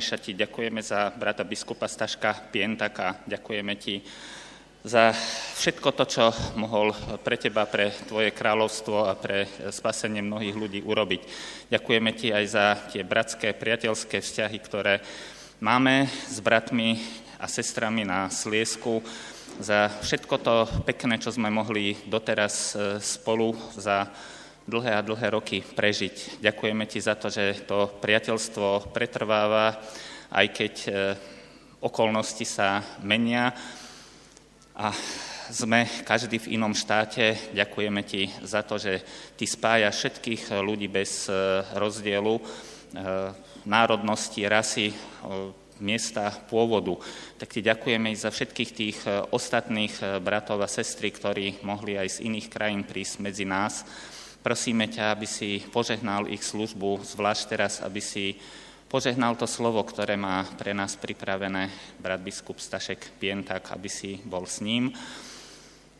Ježiša, ti ďakujeme za brata biskupa Staška Pientaka, ďakujeme ti za všetko to, čo mohol pre teba, pre tvoje kráľovstvo a pre spasenie mnohých ľudí urobiť. Ďakujeme ti aj za tie bratské, priateľské vzťahy, ktoré máme s bratmi a sestrami na Sliesku, za všetko to pekné, čo sme mohli doteraz e, spolu za dlhé a dlhé roky prežiť. Ďakujeme ti za to, že to priateľstvo pretrváva, aj keď e, okolnosti sa menia a sme každý v inom štáte. Ďakujeme ti za to, že ty spája všetkých ľudí bez e, rozdielu e, národnosti, rasy, miesta pôvodu. Tak ti ďakujeme i za všetkých tých ostatných bratov a sestry, ktorí mohli aj z iných krajín prísť medzi nás. Prosíme ťa, aby si požehnal ich službu, zvlášť teraz, aby si požehnal to slovo, ktoré má pre nás pripravené brat biskup Stašek Pientak, aby si bol s ním.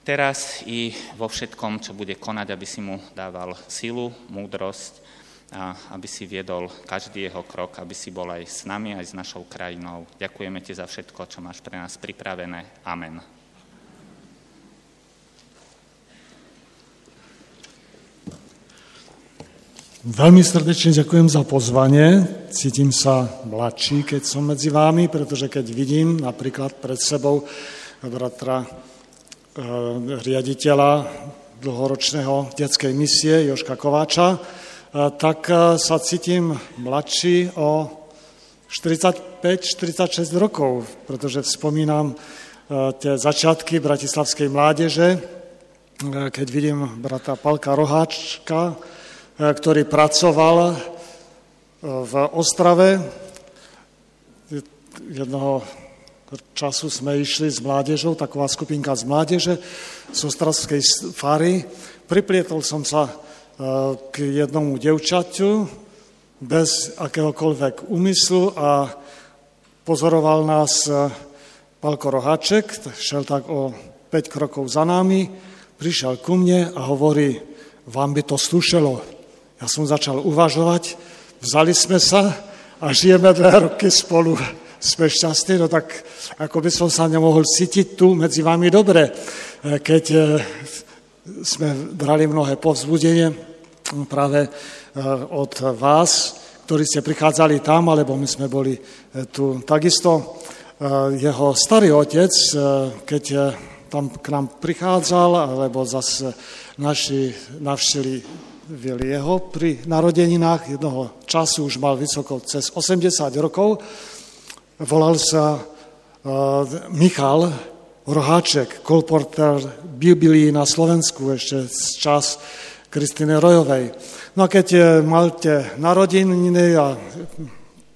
Teraz i vo všetkom, čo bude konať, aby si mu dával silu, múdrosť a aby si viedol každý jeho krok, aby si bol aj s nami, aj s našou krajinou. Ďakujeme ti za všetko, čo máš pre nás pripravené. Amen. Veľmi srdečne ďakujem za pozvanie. Cítim sa mladší, keď som medzi vámi, pretože keď vidím napríklad pred sebou bratra e, riaditeľa dlhoročného detskej misie Joška Kováča, e, tak e, sa cítim mladší o 45-46 rokov, pretože vzpomínam tie začiatky bratislavskej mládeže, keď vidím brata Palka Roháčka, E, ktorý pracoval e, v Ostrave. Jednoho času sme išli s mládežou, taková skupinka z mládeže z Ostravskej fary. Priplietol som sa e, k jednomu devčaťu bez akéhokoľvek úmyslu a pozoroval nás Palko Roháček, šel tak o 5 krokov za nami, prišiel ku mne a hovorí, vám by to slušelo, ja som začal uvažovať, vzali sme sa a žijeme dve roky spolu. Sme šťastní, no tak ako by som sa nemohol cítiť tu medzi vami dobre, eh, keď eh, sme brali mnohé povzbudenie práve eh, od vás, ktorí ste prichádzali tam, alebo my sme boli tu takisto. Jeho starý otec, keď tam k nám prichádzal, alebo zase naši navštili jeho pri narodeninách jednoho času už mal vysoko cez 80 rokov. Volal sa uh, Michal Roháček, kolporter Biblii na Slovensku ešte z čas Kristine Rojovej. No a keď eh, mal tie narodeniny a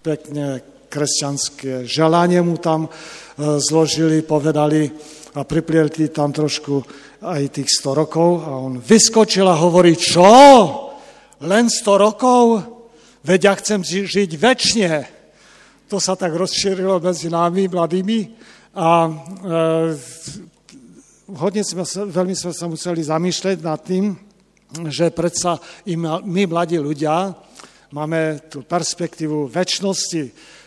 pekne kresťanské želanie mu tam uh, zložili, povedali a priplieli tam trošku aj tých 100 rokov a on vyskočil a hovorí, čo? Len 100 rokov? Veď ja chcem žiť väčšine. To sa tak rozšírilo medzi nami, mladými a e, hodne sme, veľmi sme sa museli zamýšľať nad tým, že predsa i my, mladí ľudia, máme tú perspektívu väčšnosti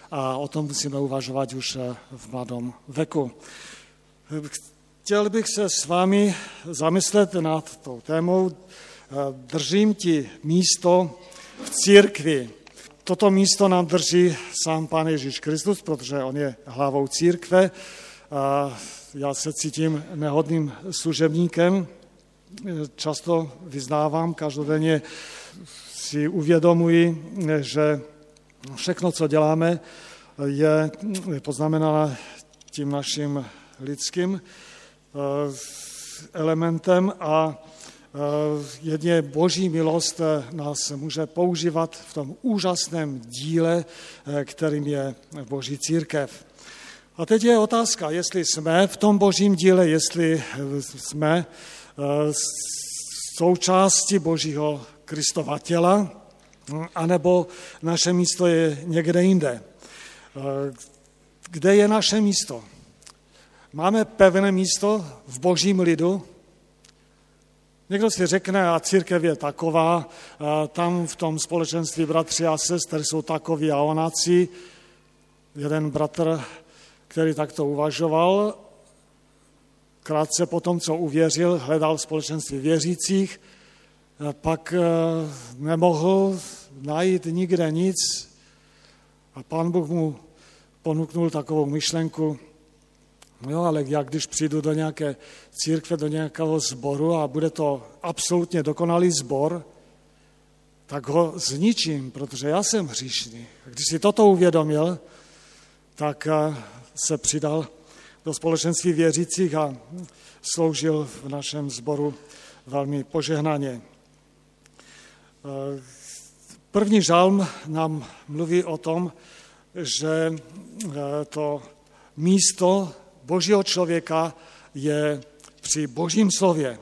a o tom musíme uvažovať už e, v mladom veku. Chtěl bych se s vámi zamyslet nad tou témou Držím ti místo v církvi. Toto místo nám drží sám Pán Ježíš Kristus, protože on je hlavou církve. A já se cítím nehodným služebníkem. Často vyznávám, každodenně si uvědomuji, že všechno, co děláme, je poznamenané tím naším lidským Eh, elementem a eh, jedně boží milost eh, nás může používat v tom úžasném díle, kterým je boží církev. A teď je otázka, jestli jsme v tom božím díle, jestli jsme součástí božího Kristova těla, anebo naše místo je někde jinde. Kde je naše místo? Máme pevné místo v božím lidu? Někdo si řekne, a církev je taková, tam v tom společenství bratři a sestry jsou takoví a onací. jeden bratr, který takto uvažoval, krátce po tom, co uvěřil, hledal společenství věřících, pak nemohl najít nikde nic a pán Bůh mu ponuknul takovou myšlenku, jo, ale jak když přijdu do nějaké církve, do nějakého sboru a bude to absolutně dokonalý sbor, tak ho zničím, protože já jsem hříšný. A když si toto uvědomil, tak eh, se přidal do společenství věřících a sloužil v našem sboru velmi požehnaně. Eh, první žalm nám mluví o tom, že eh, to místo božího člověka je při božím slově.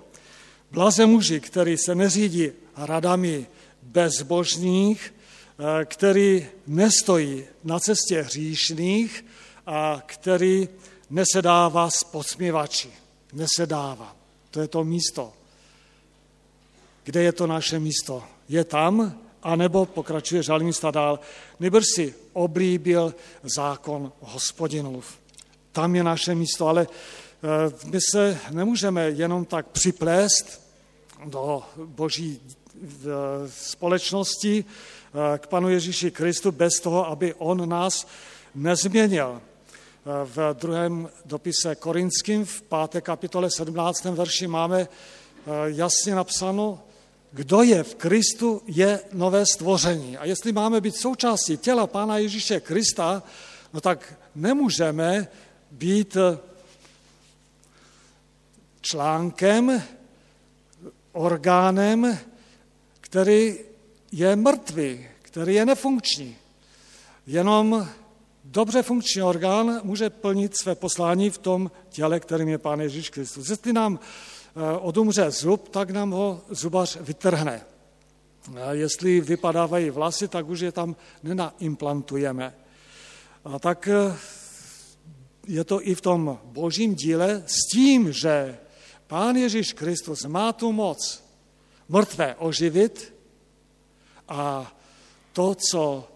Blaze muži, který se neřídí radami bezbožných, eh, který nestojí na cestě hříšných a který nesedává s podsměvači. Nesedává. To je to místo. Kde je to naše místo? Je tam, anebo pokračuje žalmista dál, nebrž si oblíbil zákon hospodinův. Tam je naše místo, ale eh, my se nemůžeme jenom tak připlést do boží eh, společnosti eh, k panu Ježíši Kristu bez toho, aby on nás nezměnil. V druhém dopise korinským v páté kapitole 17. verši máme jasně napsáno, kdo je v Kristu, je nové stvoření. A jestli máme být součástí těla Pána Ježíše Krista, no tak nemůžeme být článkem, orgánem, který je mrtvý, který je nefunkční. Jenom dobře funkční orgán může plnit své poslání v tom těle, kterým je Pán Ježíš Kristus. Jestli nám Eh, odumře zub, tak nám ho zubař vytrhne. Jestli vypadávají vlasy, tak už je tam nenaimplantujeme. A tak eh, je to i v tom božím díle s tím, že Pán Ježíš Kristus má tu moc mrtvé oživit a to, co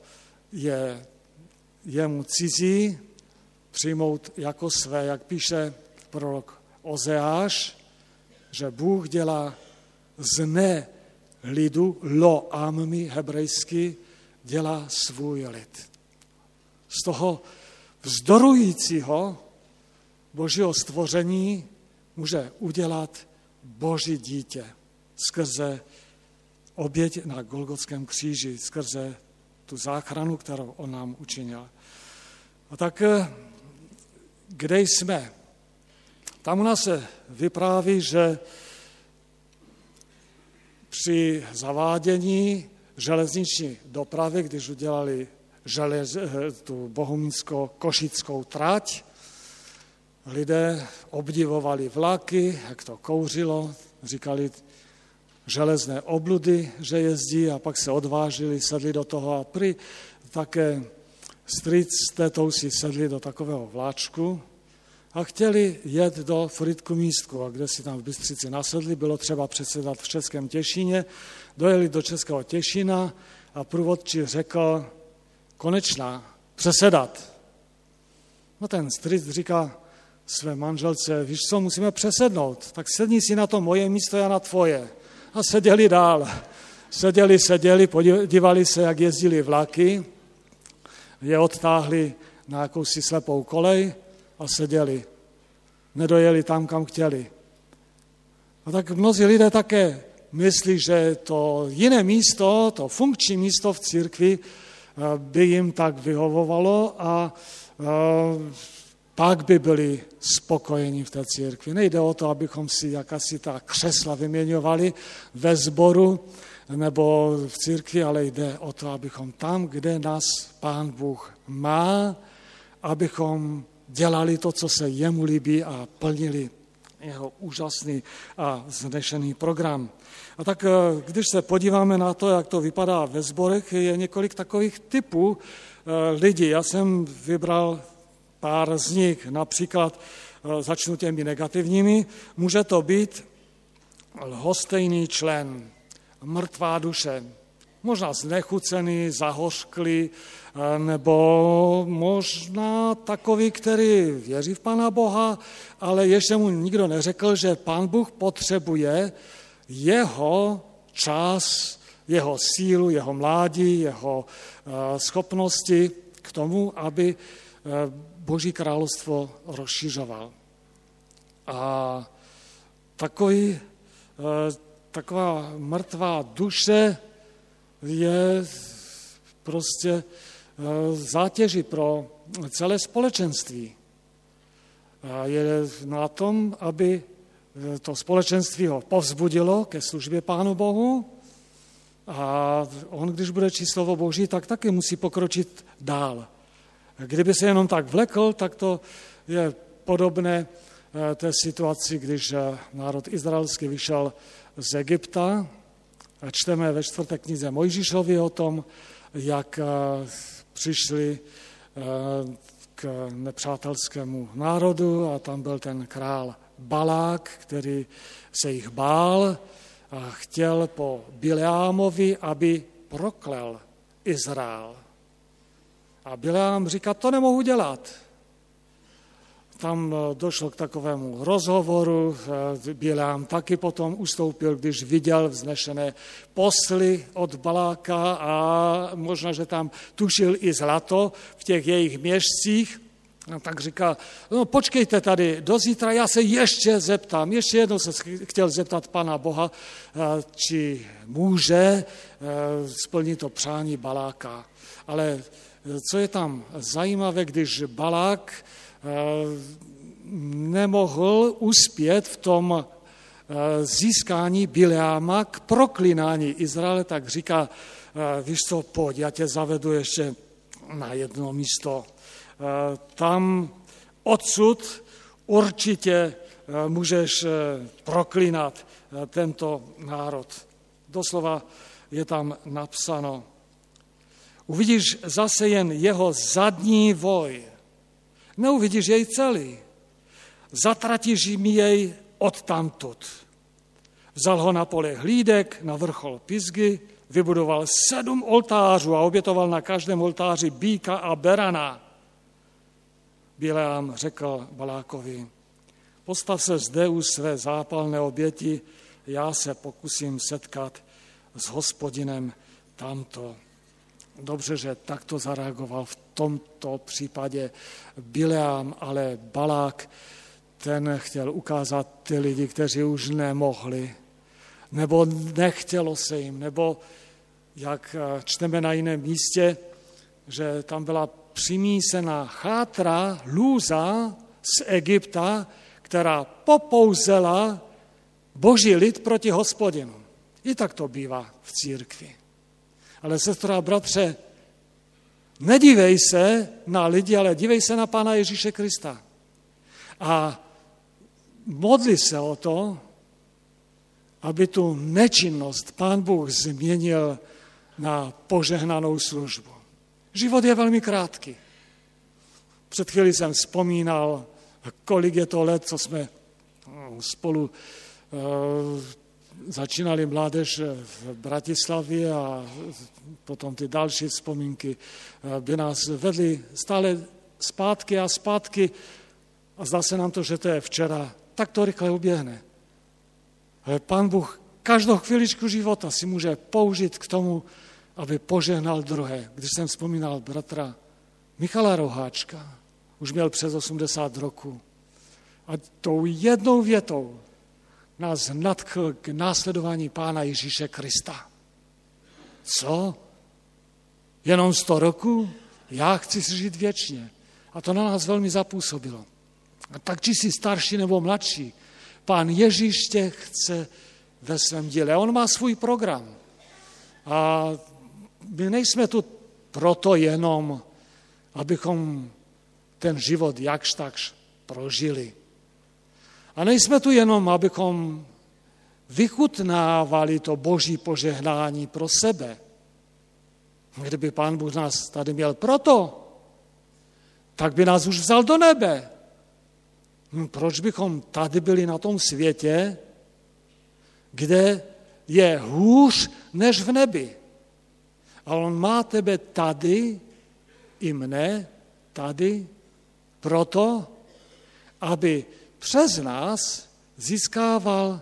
je jemu cizí, přijmout jako své, jak píše prorok Ozeáš, že Bůh dělá z ne lidu, lo ammi hebrejsky, dělá svůj lid. Z toho vzdorujícího božího stvoření může udělat boží dítě skrze oběť na Golgotském kříži, skrze tu záchranu, kterou on nám učinil. A tak eh, kde jsme? Tam u nás se vypráví, že při zavádění železniční dopravy, když udělali želez, tu bohumínsko-košickou trať, lidé obdivovali vlaky, jak to kouřilo, říkali železné obludy, že jezdí a pak se odvážili, sedli do toho a při také stric s tétou si sedli do takového vláčku a chtěli jet do Fritku místku, a kde si tam v Bystřici nasedli, bylo třeba předsedat v Českém Těšíně, dojeli do Českého Těšína a průvodčí řekl, konečná, přesedat. No ten stric říká své manželce, víš co, musíme přesednout, tak sedni si na to moje místo, já na tvoje. A seděli dál. Seděli, seděli, podívali se, jak jezdili vlaky, je odtáhli na jakousi slepou kolej, a seděli. Nedojeli tam, kam chtěli. A tak mnozí lidé také myslí, že to jiné místo, to funkční místo v církvi by jim tak vyhovovalo a eh, pak by byli spokojeni v té církvi. Nejde o to, abychom si jakási ta křesla vyměňovali ve sboru nebo v církvi, ale jde o to, abychom tam, kde nás Pán Bůh má, abychom dělali to, co se jemu líbí a plnili jeho úžasný a znešený program. A tak eh, když se podíváme na to, jak to vypadá ve sborech, je několik takových typů eh, lidí. Já jsem vybral pár z nich, například eh, začnu těmi negativními, může to být lhostejný člen, mrtvá duše, Možná znechucený, zahořklý, nebo možná takový, který věří v Pána Boha, ale ještě mu nikdo neřekl, že Pán Bůh potřebuje jeho čas, jeho sílu, jeho mládí, jeho eh, schopnosti k tomu, aby eh, Boží královstvo rozšiřoval. A takový, eh, taková mrtvá duše je prostě zátěži pro celé společenství. A je na tom, aby to společenství ho povzbudilo ke službě Pánu Bohu a on, když bude číst slovo Boží, tak taky musí pokročit dál. Kdyby se jenom tak vlekl, tak to je podobné eh, té situaci, když eh, národ izraelský vyšel z Egypta. Čteme ve čtvrté knize Mojžíšovi o tom, jak eh, přišli k nepřátelskému národu a tam byl ten král Balák, který se jich bál a chtěl po Bileámovi, aby proklel Izrael. A Bileám říká, to nemohu dělat. Tam eh, došlo k takovému rozhovoru, eh, Bileám taky potom ustoupil, když viděl vznešené posly od Baláka a možná, že tam tušil i zlato v těch jejich měšcích. A tak říká, no počkejte tady, do zítra já se ještě zeptám, ještě jednou se chtěl zeptat Pana Boha, eh, či může splnit to přání Baláka. Ale co je tam zajímavé, když Balák nemohl uspět v tom získání Bileáma k proklinání Izraele, tak říká, víš co, pojď, já tě zavedu ještě na jedno místo. Tam odsud určitě můžeš proklinat tento národ. Doslova je tam napsáno, Uvidíš zase jen jeho zadní voj. Neuvidíš jej celý. Zatratíš mi jej odtamtud. Vzal ho na pole hlídek, na vrchol Pizgy, vybudoval sedm oltářů a obětoval na každém oltáři býka a berana. Bileám řekl Balákovi, postav se zde u své zápalné oběti, já se pokusím setkat s hospodinem tamto. Dobře, že takto zareagoval v tomto případě Bileám, ale Balák, ten chtěl ukázat ty lidi, kteří už nemohli, nebo nechtělo se jim, nebo jak čteme na jiném místě, že tam byla přimísená chátra, lůza z Egypta, která popouzela boží lid proti hospodinu. I tak to bývá v církvi. Ale sestro a bratře, nedívej se na lidi, ale dívej se na Pána Ježíše Krista. A modli se o to, aby tu nečinnost Pán Bůh změnil na požehnanou službu. Život je velmi krátký. Před chvíli jsem vzpomínal, kolik je to let, co jsme no, spolu eh, začínali mládež v Bratislavě a potom ty další vzpomínky eh, by nás vedly stále zpátky a zpátky a zdá se nám to, že to je včera. Tak to rychle uběhne. Ale pán Bůh každou chviličku života si může použít k tomu, aby požehnal druhé. Když jsem vzpomínal bratra Michala Roháčka, už měl přes 80 roku. A tou jednou větou nás nadchl k následování Pána Ježíše Krista. Co? Jenom sto roku? Já chci žít věčně. A to na nás velmi zapůsobilo. A tak či jsi starší nebo mladší, pán Ježíš tě chce ve svém díle. On má svůj program. A my nejsme tu proto jenom, abychom ten život jakž takž prožili. A nejsme tu jenom, abychom vychutnávali to boží požehnání pro sebe. Kdyby pán Bůh nás tady měl proto, tak by nás už vzal do nebe. Hm, proč bychom tady byli na tom světě, kde je hůř než v nebi? A on má tebe tady, i mne tady, proto, aby přes nás získával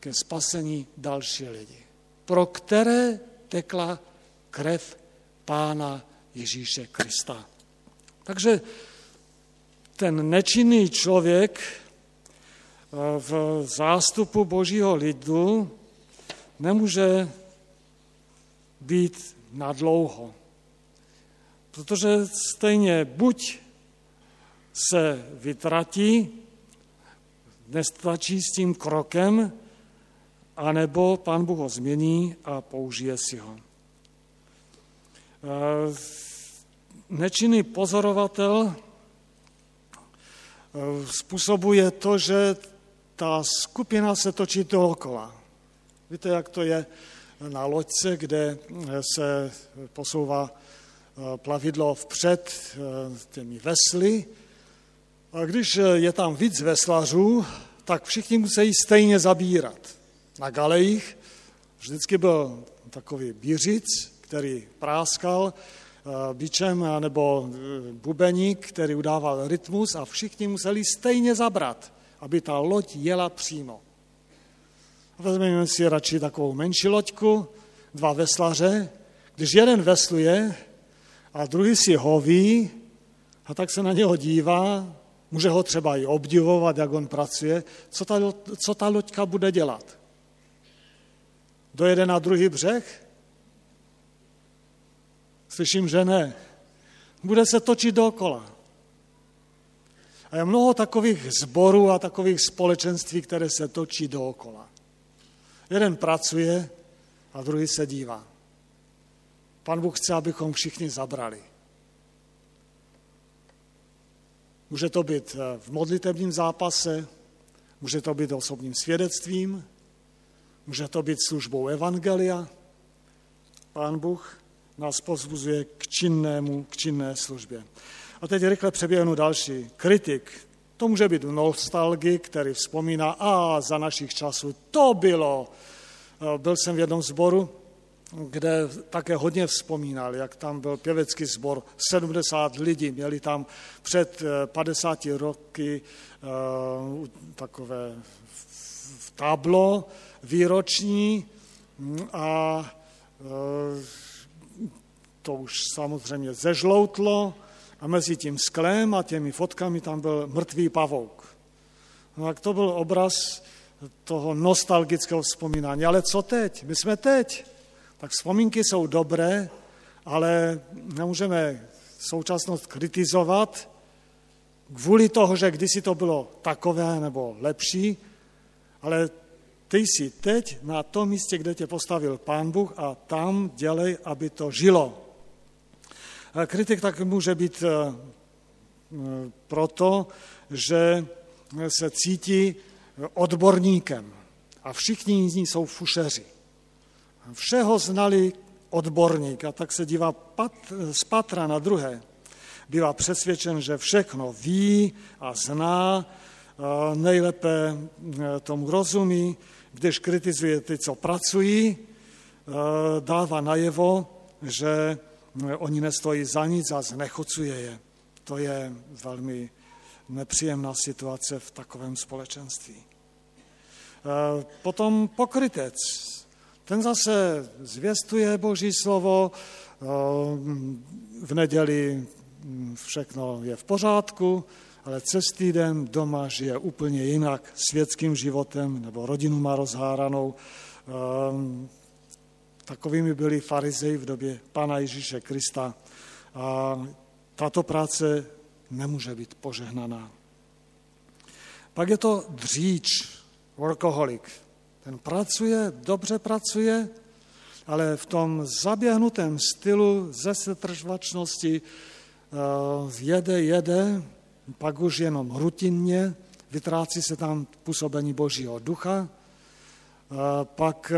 ke spasení další lidi, pro které tekla krev Pána Ježíše Krista. Takže ten nečinný člověk eh, v zástupu božího lidu nemůže být na dlouho. Protože stejně buď se vytratí, nestačí s tím krokem, anebo pán Bůh ho změní a použije si ho. Eh, nečinný pozorovatel eh, způsobuje to, že ta skupina se točí dookola. Víte, jak to je na loďce, kde se posouvá eh, plavidlo vpřed těmi vesly. A když je tam víc veslařů, tak všichni musí stejně zabírat. Na galejích vždycky byl takový bířic, který práskal eh, bičem, nebo eh, bubeník, který udával rytmus a všichni museli stejně zabrat, aby ta loď jela přímo. Vezmeme si radši takovou menší loďku, dva veslaře, když jeden vesluje a druhý si hoví, a tak se na něho dívá, může ho třeba i obdivovat, jak on pracuje, co ta, co ta loďka bude dělat. Dojede na druhý břeh Slyším, že ne. Bude se točit dokola. A je mnoho takových zborů a takových společenství, které se točí dookola. Jeden pracuje a druhý se dívá. Pan Bůh chce, abychom všichni zabrali. Může to být eh, v modlitebním zápase, může to být osobním svědectvím, může to být službou Evangelia. Pán Bůh nás pozbuzuje k činnému, k činné službě. A teď rychle přeběhnu další. Kritik. To může být nostalgik, který vzpomíná, a za našich časů to bylo. Eh, byl jsem v jednom zboru, kde také hodně vzpomínal, jak tam byl pěvecký sbor, 70 lidí, měli tam před 50 eh, roky uh, takové tablo výroční hm, a uh, to už samozřejmě zežloutlo a mezi tím sklem a těmi fotkami tam byl mrtvý pavouk. No tak to byl obraz toho nostalgického vzpomínání. Ale co teď? My jsme teď. Tak vzpomínky jsou dobré, ale nemůžeme současnost kritizovat kvůli toho, že kdysi to bylo takové nebo lepší, ale ty jsi teď na tom místě, kde tě postavil Pán Bůh a tam dělej, aby to žilo. Kritik tak může být eh, proto, že se cítí odborníkem a všichni z ní jsou fušeři. Všeho znali odborník a tak se dívá pat, z patra na druhé. Bývá přesvědčen, že všechno ví a zná, nejlépe eh, tomu rozumí, když kritizuje ty, co pracují, eh, dává najevo, že No, oni nestojí za nic a znechocuje je. To je velmi nepříjemná situace v takovém společenství. E, potom pokrytec. Ten zase zvěstuje Boží slovo, e, v neděli všechno je v pořádku, ale cez týden doma žije úplně jinak, světským životem nebo rodinu má rozháranou, e, Takovými byli farizei v době Pana Ježíše Krista. A tato práce nemůže být požehnaná. Pak je to dříč, workoholik. Ten pracuje, dobře pracuje, ale v tom zaběhnutém stylu ze setržvačnosti uh, jede, jede, pak už jenom rutinně, vytrácí se tam působení Božího ducha, uh, pak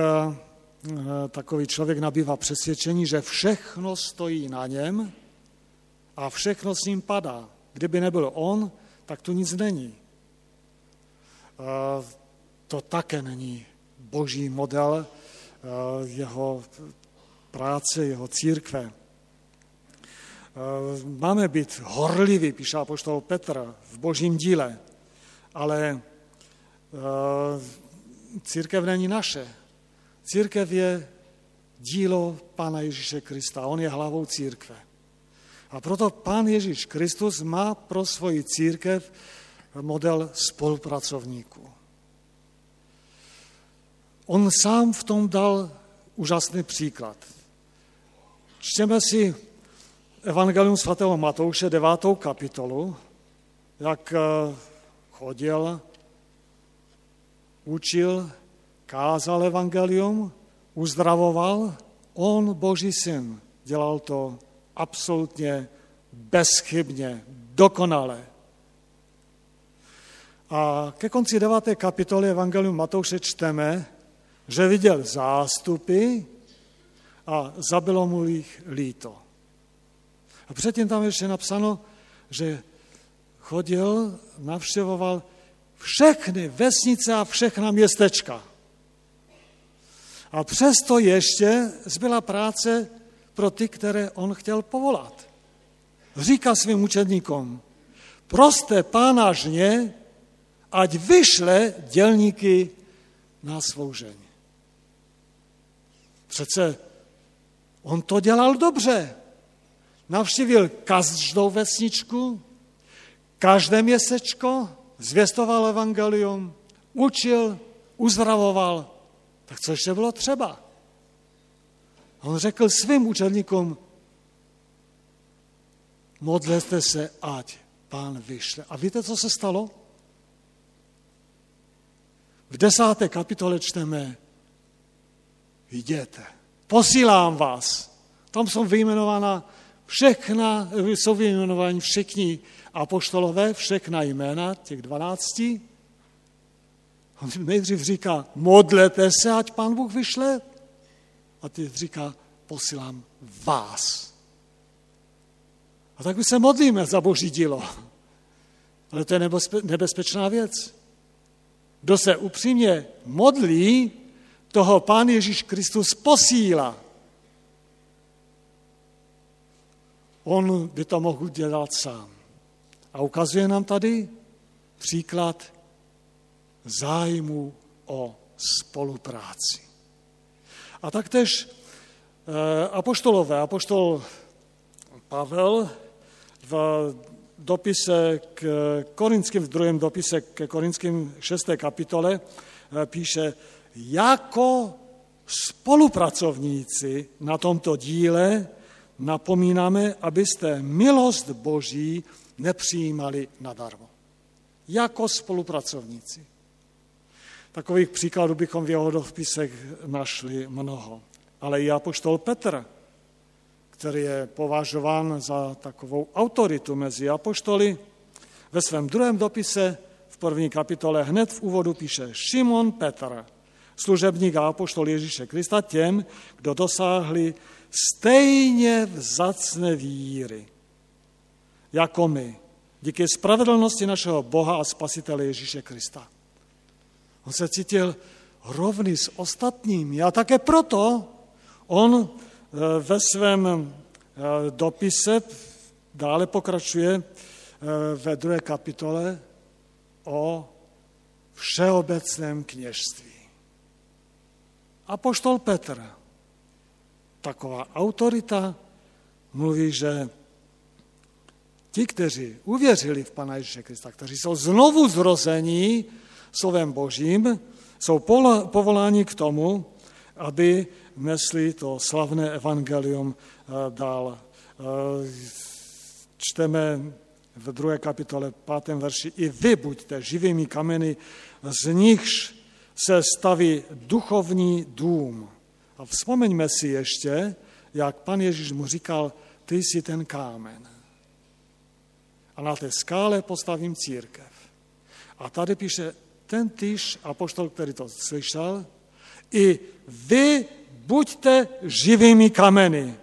Eh, takový člověk nabývá přesvědčení, že všechno stojí na něm a všechno s ním padá. Kdyby nebyl on, tak tu nic není. Eh, to také není boží model eh, jeho práce jeho církve. Máme být horliví, píše apoštol Petr v božím díle, ale církev není naše. Církev je dílo Pána Ježíše Krista. On je hlavou církve. A proto Pán Ježíš Kristus má pro svoji církev model spolupracovníků. On sám v tom dal úžasný příklad. Čteme si Evangelium svatého Matouše, devátou kapitolu, jak eh, chodil, učil, kázal evangelium, uzdravoval, on, Boží syn, dělal to absolutně bezchybně, dokonale. A ke konci deváté kapitoly Evangelium Matouše čteme, že viděl zástupy a zabilo mu jich líto. A předtím tam ještě napsáno, že chodil, navštěvoval všechny vesnice a všechna městečka. A přesto ještě zbyla práce pro ty, které on chtěl povolat. Říká svým učedníkům, proste pána žně, ať vyšle dělníky na svou žeň. Přece on to dělal dobře. Navštívil každou vesničku, každé městečko, zvěstoval evangelium, učil, uzdravoval. Tak co ještě bylo třeba? A on řekl svým učeníkům, modlete se, ať pán vyšle. A víte, co se stalo? V desáté kapitole čteme, jděte, posílám vás. Tam jsou vyjmenována všechna, jsou vyjmenováni všichni apoštolové, všechna jména těch dvanácti. On nejdřív říká, modlete se, ať pán Bůh vyšle. A teď říká, posílám vás. A tak my se modlíme za boží dílo. Ale to je nebezpečná věc. Kdo se upřímně modlí, toho Pán Ježíš Kristus posílá. On by to mohl dělat sám. A ukazuje nám tady příklad zájmu o spolupráci. A taktéž eh, apoštolové, apoštol Pavel v dopise k Korinským, v druhém dopise ke Korinským 6. kapitole eh, píše, jako spolupracovníci na tomto díle napomínáme, abyste milost Boží nepřijímali nadarmo. Jako spolupracovníci. Takových příkladů bychom v jeho dopisech našli mnoho. Ale i apoštol Petr, který je považován za takovou autoritu mezi apoštoly, ve svém druhém dopise v první kapitole hned v úvodu píše Šimon Petr, služebník a apoštol Ježíše Krista těm, kdo dosáhli stejně vzacné víry, jako my, díky spravedlnosti našeho Boha a Spasitele Ježíše Krista. On se cítil rovný s ostatními a také proto on eh, ve svém eh, dopise dále pokračuje eh, ve druhé kapitole o všeobecném kněžství. A poštol Petr, taková autorita, mluví, že ti, kteří uvěřili v Pana Ježíše Krista, kteří jsou znovu zrození, slovem božím, jsou povoláni k tomu, aby nesli to slavné evangelium eh, dál. Eh, čteme v druhé kapitole, pátém verši, i vy buďte živými kameny, z nichž se staví duchovní dům. A vzpomeňme si ještě, jak pan Ježíš mu říkal, ty jsi ten kámen. A na té skále postavím církev. A tady píše, ten týž apoštol, který to slyšel, i vy buďte živými kameny.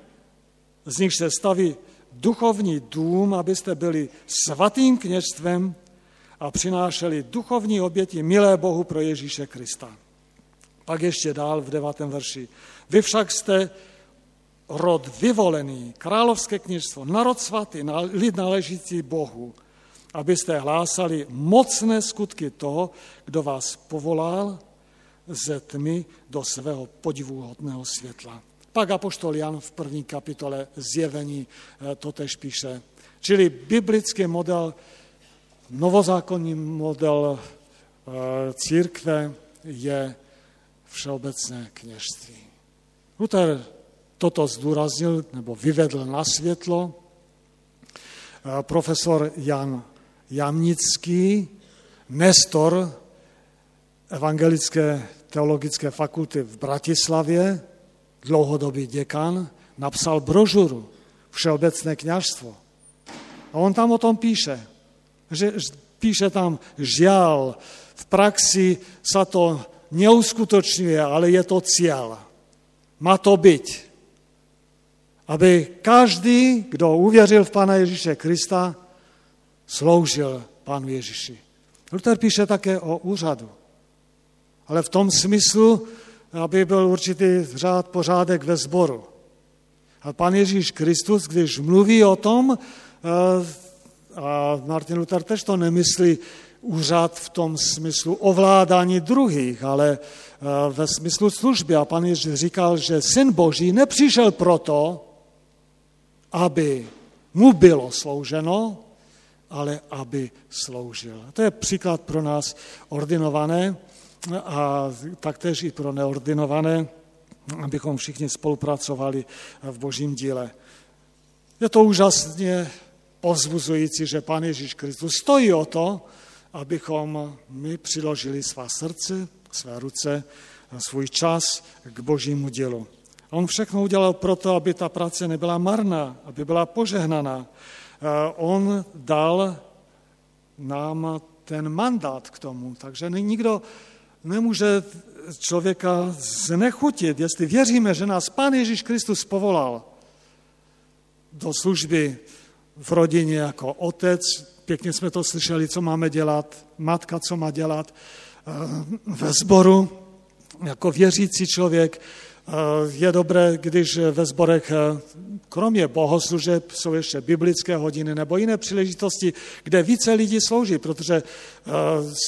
Z nich se staví duchovní dům, abyste byli svatým kněžstvem a přinášeli duchovní oběti milé Bohu pro Ježíše Krista. Pak ještě dál v devátém verši. Vy však jste rod vyvolený, královské kněžstvo, narod svatý, lid náležící Bohu, abyste hlásali mocné skutky toho, kdo vás povolal ze tmy do svého podivuhodného světla. Pak apoštol Jan v první kapitole zjevení eh, to tež píše. Čili biblický model, novozákonní model eh, církve je všeobecné kněžství. Luther toto zdůraznil nebo vyvedl na světlo. Eh, profesor Jan Jamnický, nestor Evangelické teologické fakulty v Bratislavě, dlouhodobý děkan, napsal brožuru Všeobecné kněžstvo. A on tam o tom píše. Že, píše tam, žiaľ, v praxi sa to neuskutočňuje, ale je to cieľ. Má to byť. Aby každý, kdo uvěřil v Pana Ježíše Krista, sloužil Pánu Ježíši. Luther píše také o úřadu. Ale v tom smyslu, aby byl určitý řád pořádek ve sboru. A pan Ježíš Kristus, když mluví o tom, eh, a Martin Luther tež to nemyslí úřad v tom smyslu ovládání druhých, ale eh, ve smyslu služby. A pan Ježíš říkal, že syn Boží nepřišel proto, aby mu bylo slouženo, ale aby sloužil. A to je příklad pro nás ordinované a taktéž i pro neordinované, abychom všichni spolupracovali v božím díle. Je to úžasně povzbuzující, že Pán Ježíš Kristus stojí o to, abychom my přiložili svá srdce, své ruce, svůj čas k božímu dělu. A on všechno udělal proto, aby ta práce nebyla marná, aby byla požehnaná. On dal nám ten mandát k tomu, takže nikdo nemůže člověka znechutit, jestli věříme, že nás Pán Ježíš Kristus povolal do služby v rodině jako otec, pěkně jsme to slyšeli, co máme dělat, matka, co má dělat, eh, ve sboru, jako věřící člověk, Eh, je dobré, když ve zborech eh, kromě bohoslužeb jsou ještě biblické hodiny nebo jiné příležitosti, kde více lidí slouží, protože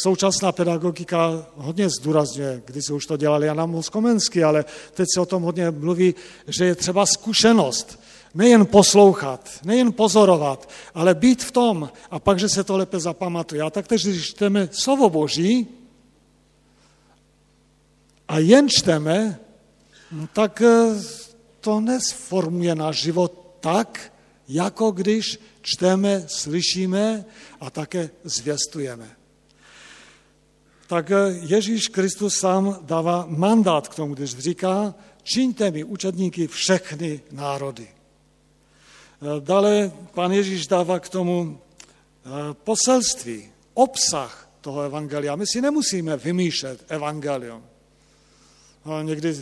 současná pedagogika hodně zdůrazňuje, když se už to dělali Jana Moskomensky, ale teď se o tom hodně mluví, že je třeba zkušenost, nejen poslouchat, nejen pozorovat, ale být v tom a pak, že se to lépe zapamatuje. A tak když čteme slovo Boží a jen čteme, no tak eh, to nesformuje náš život tak, jako když čteme, slyšíme a také zvěstujeme. Tak eh, Ježíš Kristus sám dává mandát k tomu, když říká, čiňte mi učedníky všechny národy. Eh, dále pan Ježíš dává k tomu poselství, obsah toho evangelia. My si nemusíme vymýšlet evangelium. Někdy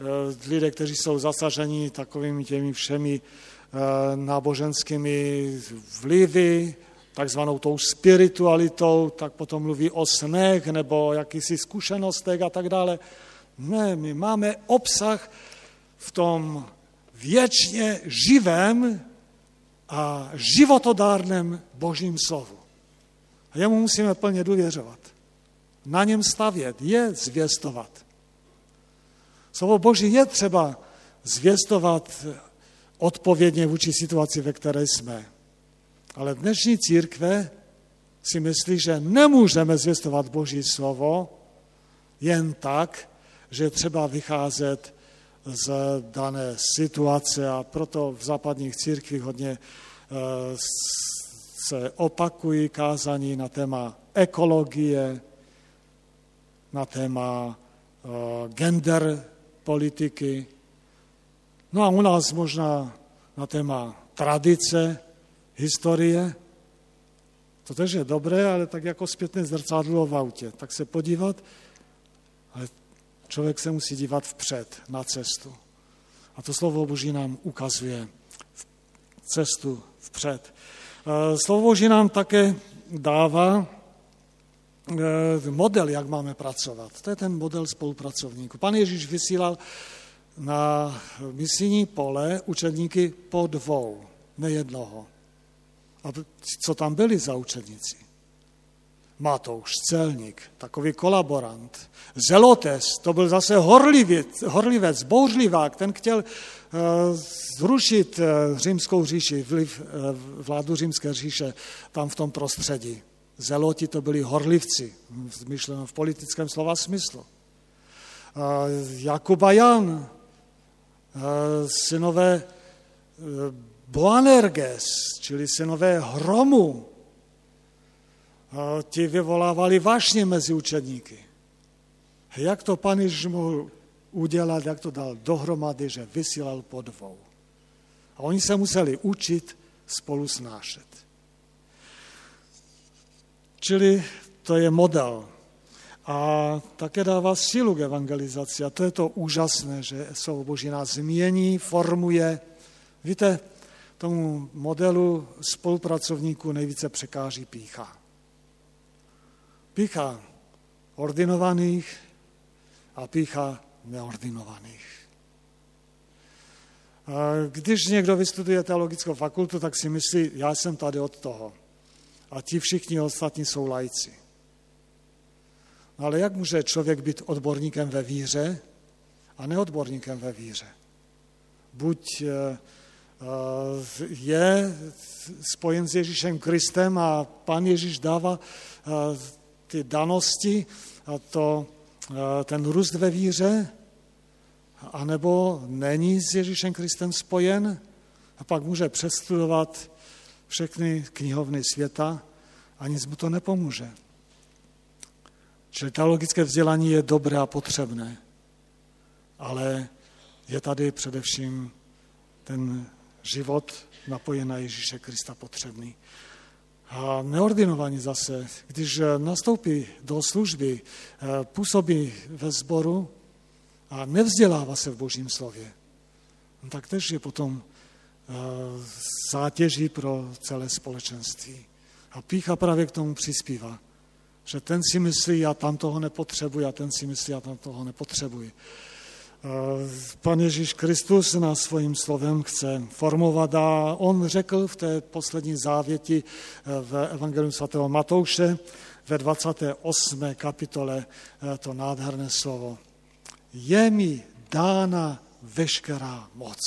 Eh, lidé, kteří jsou zasaženi takovými těmi všemi eh, náboženskými vlivy, takzvanou tou spiritualitou, tak potom mluví o snech nebo jakýsi zkušenostech a tak dále. Ne, my máme obsah v tom věčně živém a životodárném božím slovu. A jemu musíme plně důvěřovat. Na něm stavět, je zvěstovat. Slovo Boží je třeba zvěstovat odpovědně vůči situaci, ve které jsme. Ale dnešní církve si myslí, že nemůžeme zvěstovat Boží slovo jen tak, že třeba vycházet z dané situace a proto v západních církvích hodně eh, se opakují kázání na téma ekologie, na téma eh, gender politiky. No a u nás možná na téma tradice, historie. To tež je dobré, ale tak jako zpětné zrcadlo v autě. Tak se podívat, člověk se musí dívat vpřed, na cestu. A to slovo Boží nám ukazuje cestu vpřed. E, slovo Boží nám také dává Eh, model, jak máme pracovat. To je ten model spolupracovníků. Pan Ježíš vysílal na misijní pole učedníky po dvou, ne jednoho. A co tam byli za učedníci? Matouš, celník, takový kolaborant. Zelotes, to byl zase horlivec, horlivec bouřlivák, ten chtěl uh, zrušit uh, římskou říši, vliv, uh, vládu římské říše tam v tom prostředí. Zeloti to byli horlivci, myšleno v politickém slova smyslu. Jakuba Jan, synové Boanerges, čili synové hromu, ti vyvolávali vášně mezi učedníky. Jak to pan Ježíš mohl udělat, jak to dal dohromady, že vysílal po dvou. A oni se museli učit spolu snášet. Čili to je model. A také dává sílu k evangelizaci. A to je to úžasné, že slovo Boží nás změní, formuje. Víte, tomu modelu spolupracovníků nejvíce překáží pícha. Pícha ordinovaných a pícha neordinovaných. Když někdo vystuduje teologickou fakultu, tak si myslí, já jsem tady od toho. A ti všichni ostatní jsou lajci. Ale jak může člověk být odborníkem ve víře a neodborníkem ve víře? Buď eh, eh, je spojen s Ježíšem Kristem a pan Ježíš dává eh, ty danosti a to, ten růst ve víře, anebo není s Ježíšem Kristem spojen a pak může přestudovat všechny knihovny světa a nic mu to nepomůže. Čili teologické vzdělání je dobré a potřebné, ale je tady především ten život napojen na Ježíše Krista potřebný. A neordinovaní zase, když nastoupí do služby, eh, působí ve sboru a nevzdělává se v Božím slově, no tak tež je potom eh, zátěží pro celé společenství. A pícha právě k tomu přispívá. Že ten si myslí, já tam toho nepotřebuji, a ten si myslí, já tam toho nepotřebuji. Pan Ježíš Kristus nás svým slovem chce formovat a on řekl v té poslední závěti eh, v Evangelium svatého Matouše ve 28. kapitole eh, to nádherné slovo. Je mi dána veškerá moc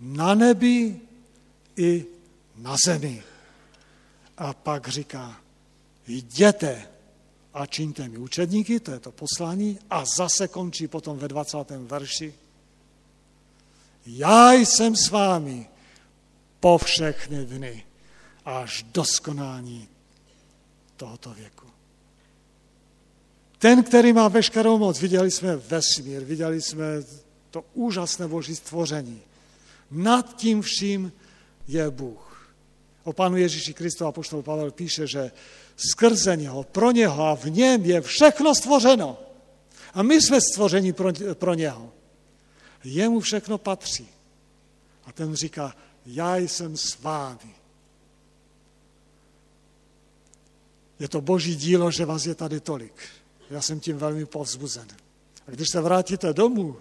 na nebi i na zemi. A pak říká, jděte a čiňte mi učedníky, to je to poslání, a zase končí potom ve 20. verši. Já jsem s vámi po všechny dny až do skonání tohoto věku. Ten, který má veškerou moc, viděli jsme vesmír, viděli jsme to úžasné boží stvoření. Nad tím vším je Bůh. O Pánu Ježíši Kristu a poštol Pavel píše, že skrze něho, pro něho a v něm je všechno stvořeno. A my jsme stvořeni pro, pro něho. Jemu všechno patří. A ten říká, já jsem s vámi. Je to boží dílo, že vás je tady tolik. Já jsem tím velmi povzbuzen. A když se vrátíte domů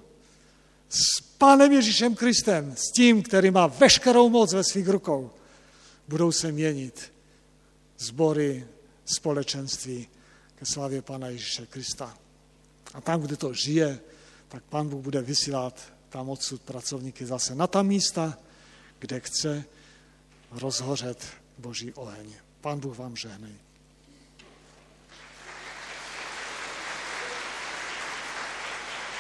s Pánem Ježíšem Kristem, s tím, který má veškerou moc ve svých rukou, budou se měnit sbory, společenství ke slavě Pana Ježíše Krista. A tam, kde to žije, tak Pán Bůh bude vysílat tam odsud pracovníky zase na ta místa, kde chce rozhořet Boží oheň. Pán Bůh vám žehnej.